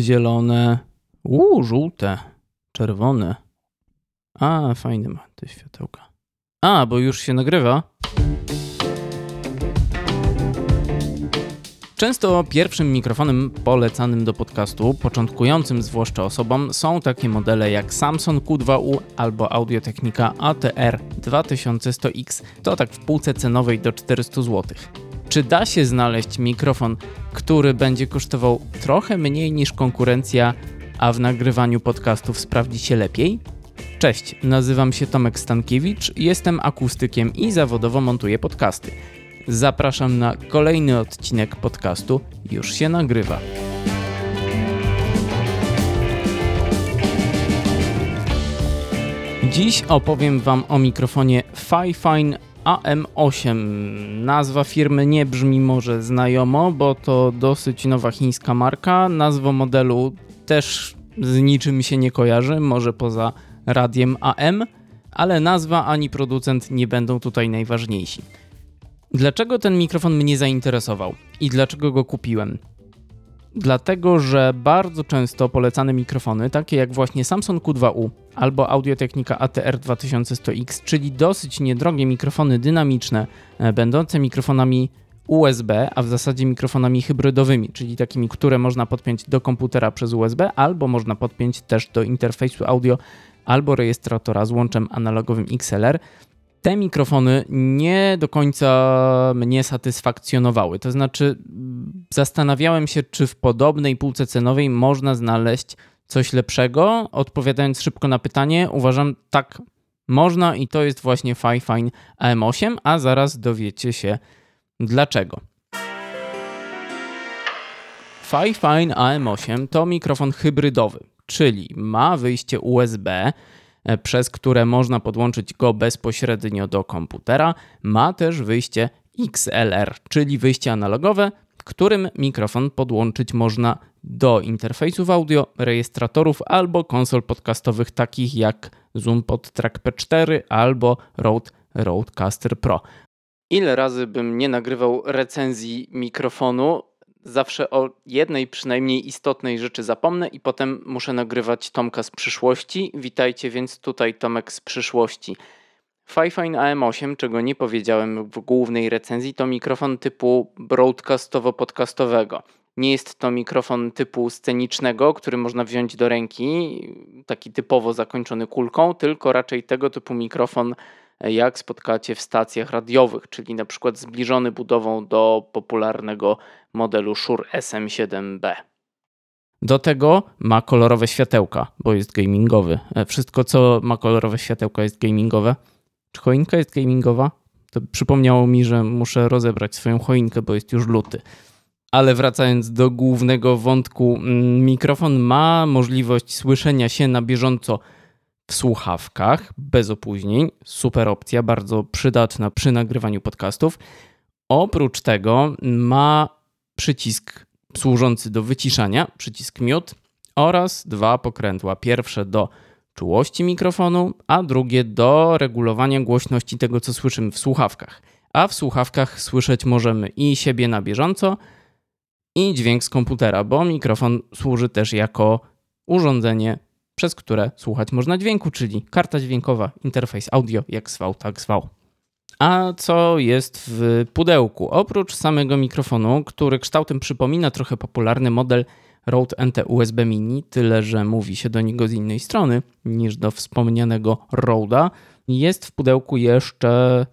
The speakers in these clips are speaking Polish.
zielone, uuu, żółte, czerwone. A, fajne ma te światełka. A, bo już się nagrywa. Często pierwszym mikrofonem polecanym do podcastu, początkującym zwłaszcza osobom, są takie modele jak Samsung Q2U albo Audio-Technica ATR 2100X. To tak w półce cenowej do 400 zł. Czy da się znaleźć mikrofon, który będzie kosztował trochę mniej niż konkurencja, a w nagrywaniu podcastów sprawdzi się lepiej? Cześć, nazywam się Tomek Stankiewicz, jestem akustykiem i zawodowo montuję podcasty. Zapraszam na kolejny odcinek podcastu Już się nagrywa. Dziś opowiem Wam o mikrofonie Fifine AM8. Nazwa firmy nie brzmi może znajomo, bo to dosyć nowa chińska marka. Nazwa modelu też z niczym się nie kojarzy, może poza radiem AM, ale nazwa ani producent nie będą tutaj najważniejsi. Dlaczego ten mikrofon mnie zainteresował i dlaczego go kupiłem? Dlatego, że bardzo często polecane mikrofony, takie jak właśnie Samsung Q2U albo Audio-Technica ATR 2100X, czyli dosyć niedrogie mikrofony dynamiczne, e, będące mikrofonami USB, a w zasadzie mikrofonami hybrydowymi, czyli takimi, które można podpiąć do komputera przez USB, albo można podpiąć też do interfejsu audio albo rejestratora z łączem analogowym XLR, te mikrofony nie do końca mnie satysfakcjonowały. To znaczy, zastanawiałem się, czy w podobnej półce cenowej można znaleźć coś lepszego. Odpowiadając szybko na pytanie, uważam tak, można i to jest właśnie Fifine AM8, a zaraz dowiecie się dlaczego. Fifine AM8 to mikrofon hybrydowy, czyli ma wyjście USB, przez które można podłączyć go bezpośrednio do komputera. Ma też wyjście XLR, czyli wyjście analogowe, którym mikrofon podłączyć można do interfejsów audio, rejestratorów albo konsol podcastowych takich jak Zoom Pod Track P4 albo Rode Rodecaster Pro. Ile razy bym nie nagrywał recenzji mikrofonu, zawsze o jednej przynajmniej istotnej rzeczy zapomnę i potem muszę nagrywać Tomka z przyszłości. Witajcie więc tutaj Tomek z przyszłości. Fifine AM8, czego nie powiedziałem w głównej recenzji, to mikrofon typu broadcastowo-podcastowego. Nie jest to mikrofon typu scenicznego, który można wziąć do ręki, taki typowo zakończony kulką, tylko raczej tego typu mikrofon jak spotkacie w stacjach radiowych, czyli na przykład zbliżony budową do popularnego modelu Shure SM7B. Do tego ma kolorowe światełka, bo jest gamingowy. E, wszystko, co ma kolorowe światełka, jest gamingowe. Czy choinka jest gamingowa? To przypomniało mi, że muszę rozebrać swoją choinkę, bo jest już luty. Ale wracając do głównego wątku, mm, mikrofon ma możliwość słyszenia się na bieżąco w słuchawkach bez opóźnień. Super opcja, bardzo przydatna przy nagrywaniu podcastów. Oprócz tego ma przycisk służący do wyciszania, przycisk mute oraz dwa pokrętła. Pierwsze do czułości mikrofonu, a drugie do regulowania głośności tego, co słyszymy w słuchawkach. A w słuchawkach słyszeć możemy i siebie na bieżąco, i dźwięk z komputera, bo mikrofon służy też jako urządzenie przez które słuchać można dźwięku, czyli karta dźwiękowa, interfejs audio, jak zwał, tak zwał. A co jest w pudełku? Oprócz samego mikrofonu, który kształtem przypomina trochę popularny model Rode NT USB Mini, tyle że mówi się do niego z innej strony niż do wspomnianego Rode'a, jest w pudełku jeszcze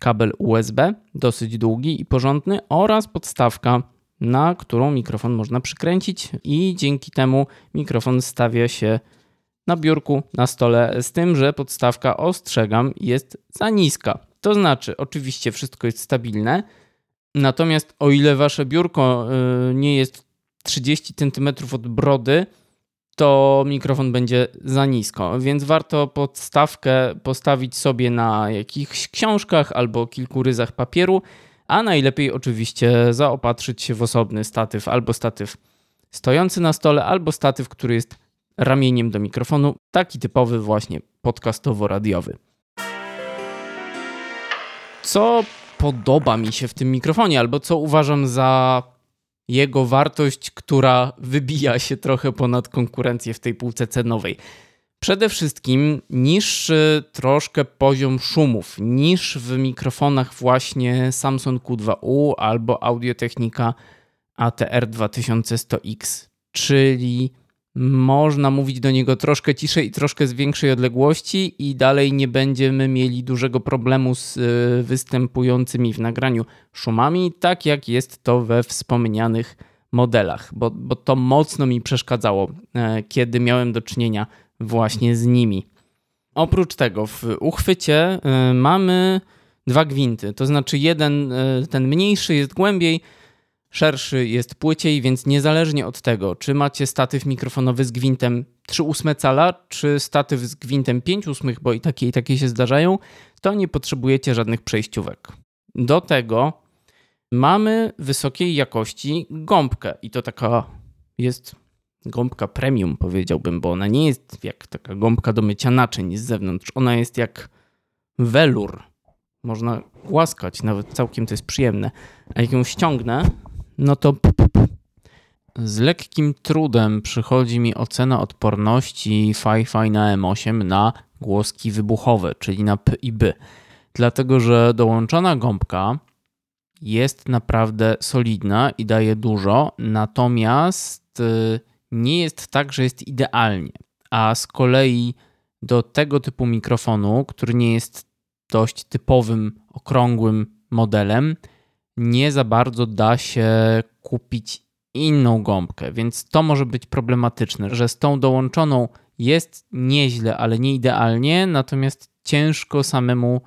kabel USB, dosyć długi i porządny, oraz podstawka, na którą mikrofon można przykręcić, i dzięki temu mikrofon stawia się na biurku, na stole, z tym, że podstawka, ostrzegam, jest za niska. To znaczy, oczywiście wszystko jest stabilne, natomiast o ile wasze biurko y, nie jest 30 cm od brody, to mikrofon będzie za nisko, więc warto podstawkę postawić sobie na jakichś książkach albo kilku ryzach papieru, a najlepiej oczywiście zaopatrzyć się w osobny statyw albo statyw stojący na stole, albo statyw, który jest ramieniem do mikrofonu, taki typowy właśnie podcastowo-radiowy. Co podoba mi się w tym mikrofonie, albo co uważam za jego wartość, która wybija się trochę ponad konkurencję w tej półce cenowej. Przede wszystkim niższy troszkę poziom szumów niż w mikrofonach właśnie Samsung Q2U albo Audio-Technica ATR 2100X, czyli można mówić do niego troszkę ciszej i troszkę z większej odległości i dalej nie będziemy mieli dużego problemu z y, występującymi w nagraniu szumami, tak jak jest to we wspomnianych modelach, bo, bo to mocno mi przeszkadzało, e, kiedy miałem do czynienia właśnie z nimi. Oprócz tego w uchwycie y, mamy dwa gwinty, to znaczy jeden, ten mniejszy jest głębiej, szerszy jest płyciej, więc niezależnie od tego, czy macie statyw mikrofonowy z gwintem 3,8 cala, czy statyw z gwintem 5,8, bo i takie i takie się zdarzają, to nie potrzebujecie żadnych przejściówek. Do tego mamy wysokiej jakości gąbkę i to taka jest gąbka premium, powiedziałbym, bo ona nie jest jak taka gąbka do mycia naczyń z zewnątrz. Ona jest jak welur. Można głaskać, nawet całkiem to jest przyjemne. A jak ją ściągnę, no to z lekkim trudem przychodzi mi ocena odporności Fi-Fi na M8 na głoski wybuchowe, czyli na P i B. Dlatego, że dołączona gąbka jest naprawdę solidna i daje dużo, natomiast y, nie jest tak, że jest idealnie. A z kolei do tego typu mikrofonu, który nie jest dość typowym, okrągłym modelem, nie za bardzo da się kupić inną gąbkę, więc to może być problematyczne, że z tą dołączoną jest nieźle, ale nie idealnie, natomiast ciężko samemu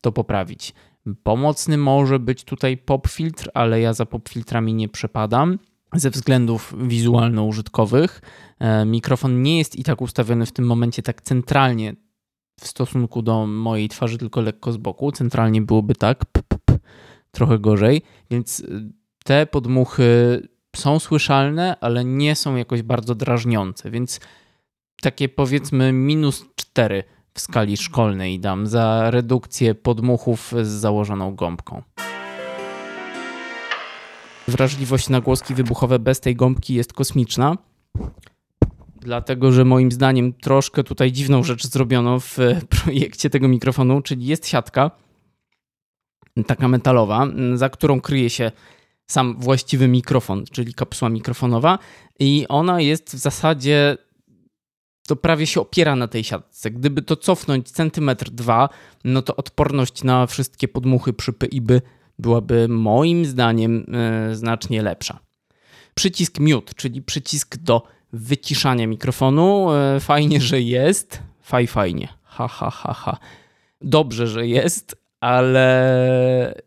to poprawić. Pomocny może być tutaj pop filtr, ale ja za pop filtrami nie przepadam ze względów wizualno-użytkowych. E, mikrofon nie jest i tak ustawiony w tym momencie tak centralnie w stosunku do mojej twarzy, tylko lekko z boku. Centralnie byłoby tak, p, p, trochę gorzej, więc y, te podmuchy są słyszalne, ale nie są jakoś bardzo drażniące, więc takie powiedzmy minus 4 w skali szkolnej dam za redukcję podmuchów z założoną gąbką. Wrażliwość na głoski wybuchowe bez tej gąbki jest kosmiczna. Dlatego, że moim zdaniem troszkę tutaj dziwną rzecz zrobiono w projekcie tego mikrofonu, czyli jest siatka, taka metalowa, za którą kryje się sam właściwy mikrofon, czyli kapsuła mikrofonowa, i ona jest w zasadzie. To prawie się opiera na tej siatce. Gdyby to cofnąć centymetr dwa, no to odporność na wszystkie podmuchy przy PIB byłaby moim zdaniem yy, znacznie lepsza. Przycisk mute, czyli przycisk do wyciszania mikrofonu. Yy, fajnie, że jest. Faj, fajnie. Ha, ha, ha, ha. Dobrze, że jest, ale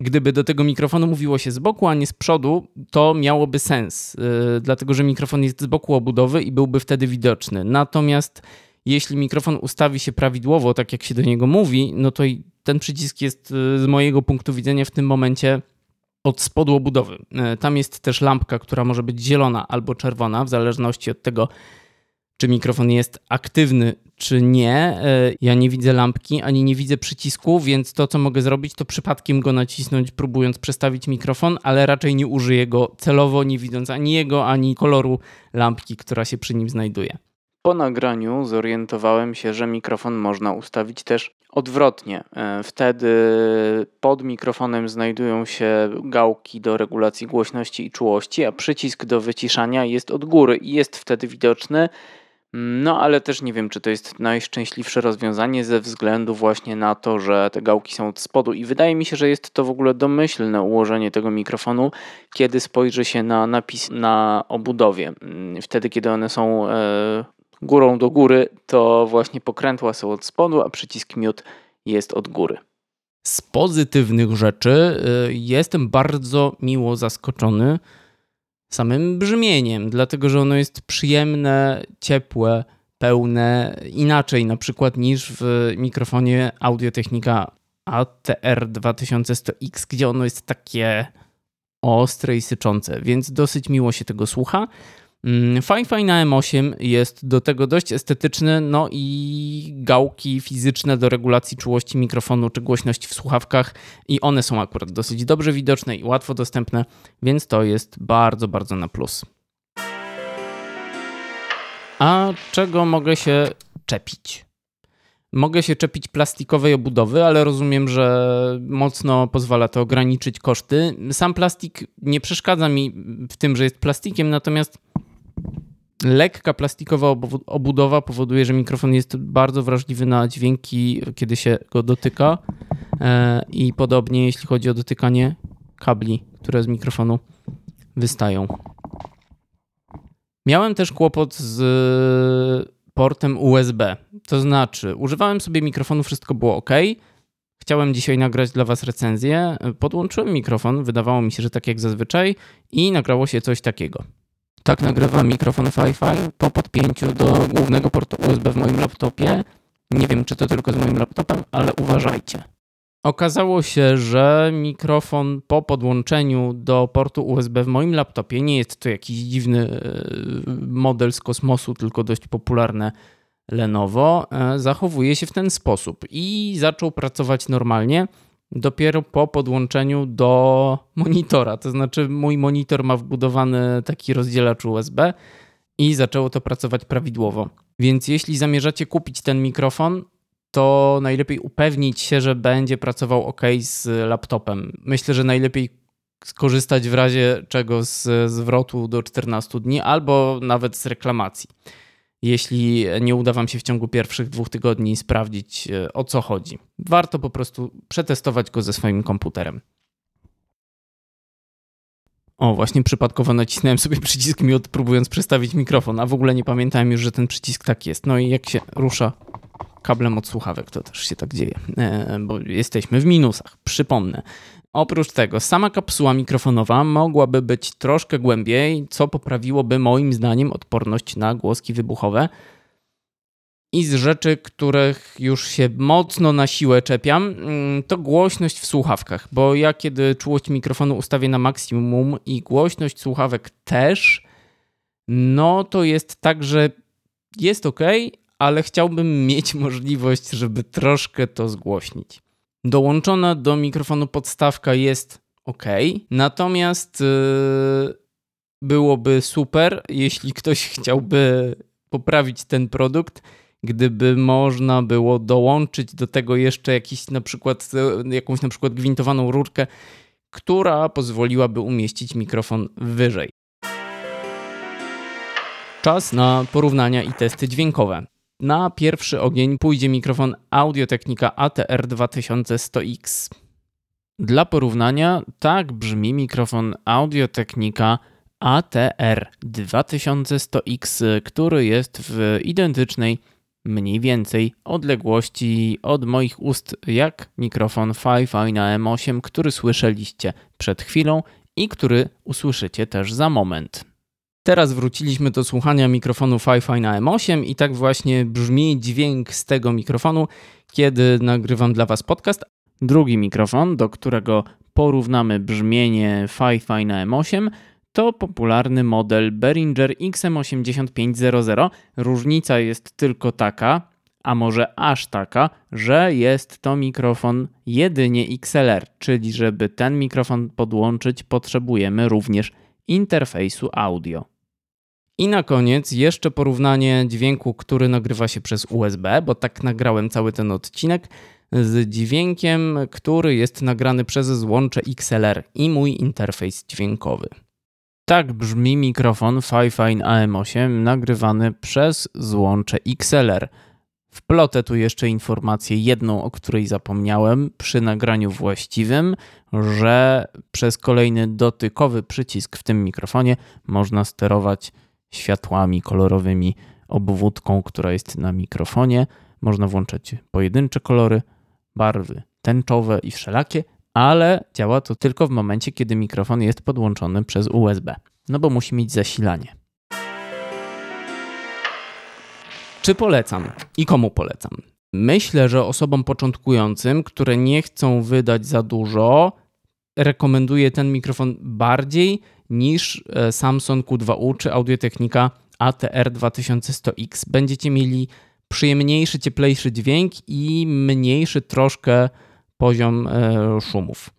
gdyby do tego mikrofonu mówiło się z boku, a nie z przodu, to miałoby sens, yy, dlatego że mikrofon jest z boku obudowy i byłby wtedy widoczny. Natomiast jeśli mikrofon ustawi się prawidłowo, tak jak się do niego mówi, no to ten przycisk jest yy, z mojego punktu widzenia w tym momencie od spodu obudowy. Yy, tam jest też lampka, która może być zielona albo czerwona, w zależności od tego, czy mikrofon jest aktywny, czy nie. E, ja nie widzę lampki, ani nie widzę przycisku, więc to, co mogę zrobić, to przypadkiem go nacisnąć, próbując przestawić mikrofon, ale raczej nie użyję go celowo, nie widząc ani jego, ani koloru lampki, która się przy nim znajduje. Po nagraniu zorientowałem się, że mikrofon można ustawić też odwrotnie. E, wtedy pod mikrofonem znajdują się gałki do regulacji głośności i czułości, a przycisk do wyciszania jest od góry i jest wtedy widoczny no, ale też nie wiem, czy to jest najszczęśliwsze rozwiązanie ze względu właśnie na to, że te gałki są od spodu i wydaje mi się, że jest to w ogóle domyślne ułożenie tego mikrofonu, kiedy spojrzy się na napis na obudowie. Mm, wtedy, kiedy one są e, górą do góry, to właśnie pokrętła są od spodu, a przycisk miód jest od góry. Z pozytywnych rzeczy e, jestem bardzo miło zaskoczony samym brzmieniem, dlatego że ono jest przyjemne, ciepłe, pełne, inaczej na przykład niż w mikrofonie Audio-Technica ATR 2100X, gdzie ono jest takie ostre i syczące, więc dosyć miło się tego słucha. Fi-Fi na M8 jest do tego dość estetyczny, no i gałki fizyczne do regulacji czułości mikrofonu czy głośności w słuchawkach i one są akurat dosyć dobrze widoczne i łatwo dostępne, więc to jest bardzo, bardzo na plus. A czego mogę się czepić? Mogę się czepić plastikowej obudowy, ale rozumiem, że mocno pozwala to ograniczyć koszty. Sam plastik nie przeszkadza mi w tym, że jest plastikiem, natomiast lekka plastikowa obudowa powoduje, że mikrofon jest bardzo wrażliwy na dźwięki, kiedy się go dotyka. E, I podobnie jeśli chodzi o dotykanie kabli, które z mikrofonu wystają. Miałem też kłopot z portem USB. To znaczy, używałem sobie mikrofonu, wszystko było ok. Chciałem dzisiaj nagrać dla Was recenzję. Podłączyłem mikrofon, wydawało mi się, że tak jak zazwyczaj, i nagrało się coś takiego. Tak nagrywa mikrofon Wi-Fi po podpięciu do głównego portu USB w moim laptopie. Nie wiem, czy to tylko z moim laptopem, ale uważajcie. Okazało się, że mikrofon po podłączeniu do portu USB w moim laptopie nie jest to jakiś dziwny e, model z kosmosu, tylko dość popularne Lenovo, e, zachowuje się w ten sposób i zaczął pracować normalnie dopiero po podłączeniu do monitora. To znaczy, mój monitor ma wbudowany taki rozdzielacz USB i zaczęło to pracować prawidłowo. Więc jeśli zamierzacie kupić ten mikrofon, to najlepiej upewnić się, że będzie pracował ok z laptopem. Myślę, że najlepiej skorzystać w razie czego z zwrotu do 14 dni albo nawet z reklamacji. Jeśli nie uda Wam się w ciągu pierwszych dwóch tygodni sprawdzić e, o co chodzi, warto po prostu przetestować go ze swoim komputerem. O, właśnie przypadkowo nacisnąłem sobie przycisk miód, próbując przestawić mikrofon, a w ogóle nie pamiętałem już, że ten przycisk tak jest. No i jak się rusza kablem od słuchawek, to też się tak dzieje, e, bo jesteśmy w minusach, przypomnę. Oprócz tego, sama kapsuła mikrofonowa mogłaby być troszkę głębiej, co poprawiłoby moim zdaniem odporność na głoski wybuchowe. I z rzeczy, których już się mocno na siłę czepiam, mm, to głośność w słuchawkach, bo ja kiedy czułość mikrofonu ustawię na maksimum i głośność słuchawek też, no to jest tak, że jest ok, ale chciałbym mieć możliwość, żeby troszkę to zgłośnić. Dołączona do mikrofonu podstawka jest ok, natomiast yy, byłoby super, jeśli ktoś chciałby poprawić ten produkt, gdyby można było dołączyć do tego jeszcze jakiś na przykład, yy, jakąś na przykład gwintowaną rurkę, która pozwoliłaby umieścić mikrofon wyżej. Czas na porównania i testy dźwiękowe. Na pierwszy ogień pójdzie mikrofon Audio-Technica ATR2100X. Dla porównania, tak brzmi mikrofon Audio-Technica ATR2100X, który jest w identycznej mniej więcej odległości od moich ust jak mikrofon Fi-Fi na M8, który słyszeliście przed chwilą i który usłyszycie też za moment. Teraz wróciliśmy do słuchania mikrofonu Fi-Fi na M8 i tak właśnie brzmi dźwięk z tego mikrofonu, kiedy nagrywam dla Was podcast. Drugi mikrofon, do którego porównamy brzmienie Fi-Fi na M8, to popularny model Behringer XM8500. Różnica jest tylko taka, a może aż taka, że jest to mikrofon jedynie XLR, czyli żeby ten mikrofon podłączyć, potrzebujemy również interfejsu audio. I na koniec jeszcze porównanie dźwięku, który nagrywa się przez USB, bo tak nagrałem cały ten odcinek, z dźwiękiem, który jest nagrany przez złącze XLR i mój interfejs dźwiękowy. Tak brzmi mikrofon Fi-Fine AM8 nagrywany przez złącze XLR. Wplotę tu jeszcze informację jedną, o której zapomniałem przy nagraniu właściwym, że przez kolejny dotykowy przycisk w tym mikrofonie można sterować światłami kolorowymi, obwódką, która jest na mikrofonie. Można włączać pojedyncze kolory, barwy tęczowe i wszelakie, ale działa to tylko w momencie, kiedy mikrofon jest podłączony przez USB, no bo musi mieć zasilanie. Czy polecam i komu polecam? Myślę, że osobom początkującym, które nie chcą wydać za dużo, rekomenduję ten mikrofon bardziej niż e, Samsung Q2U czy Audio-Technica ATR 2100X. Będziecie mieli przyjemniejszy, cieplejszy dźwięk i mniejszy troszkę poziom e, szumów.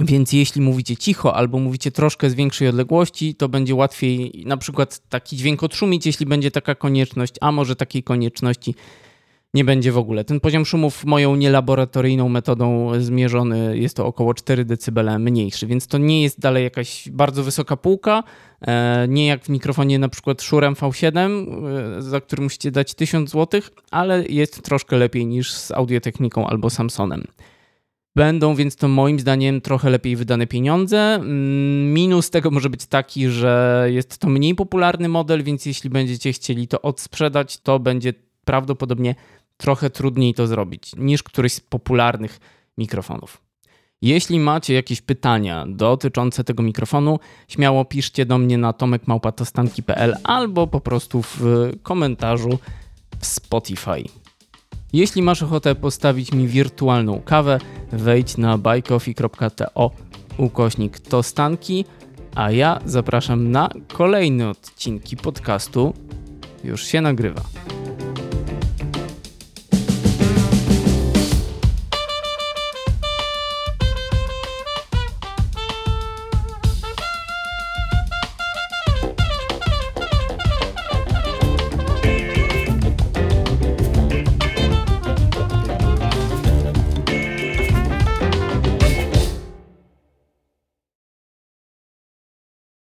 Więc jeśli mówicie cicho albo mówicie troszkę z większej odległości, to będzie łatwiej na przykład taki dźwięk odszumić, jeśli będzie taka konieczność, a może takiej konieczności nie będzie w ogóle. Ten poziom szumów moją nielaboratoryjną metodą zmierzony jest to około 4 dB mniejszy, więc to nie jest dalej jakaś bardzo wysoka półka, e, nie jak w mikrofonie na przykład Shure V7, e, za który musicie dać 1000 zł, ale jest troszkę lepiej niż z Audiotechniką albo Samsonem. Będą więc to moim zdaniem trochę lepiej wydane pieniądze. Mm, minus tego może być taki, że jest to mniej popularny model, więc jeśli będziecie chcieli to odsprzedać, to będzie prawdopodobnie trochę trudniej to zrobić niż któryś z popularnych mikrofonów. Jeśli macie jakieś pytania dotyczące tego mikrofonu, śmiało piszcie do mnie na tomekmałpatostanki.pl albo po prostu w komentarzu w Spotify. Jeśli masz ochotę postawić mi wirtualną kawę, wejdź na buycoffee.to ukośnik tostanki, a ja zapraszam na kolejne odcinki podcastu. Już się nagrywa.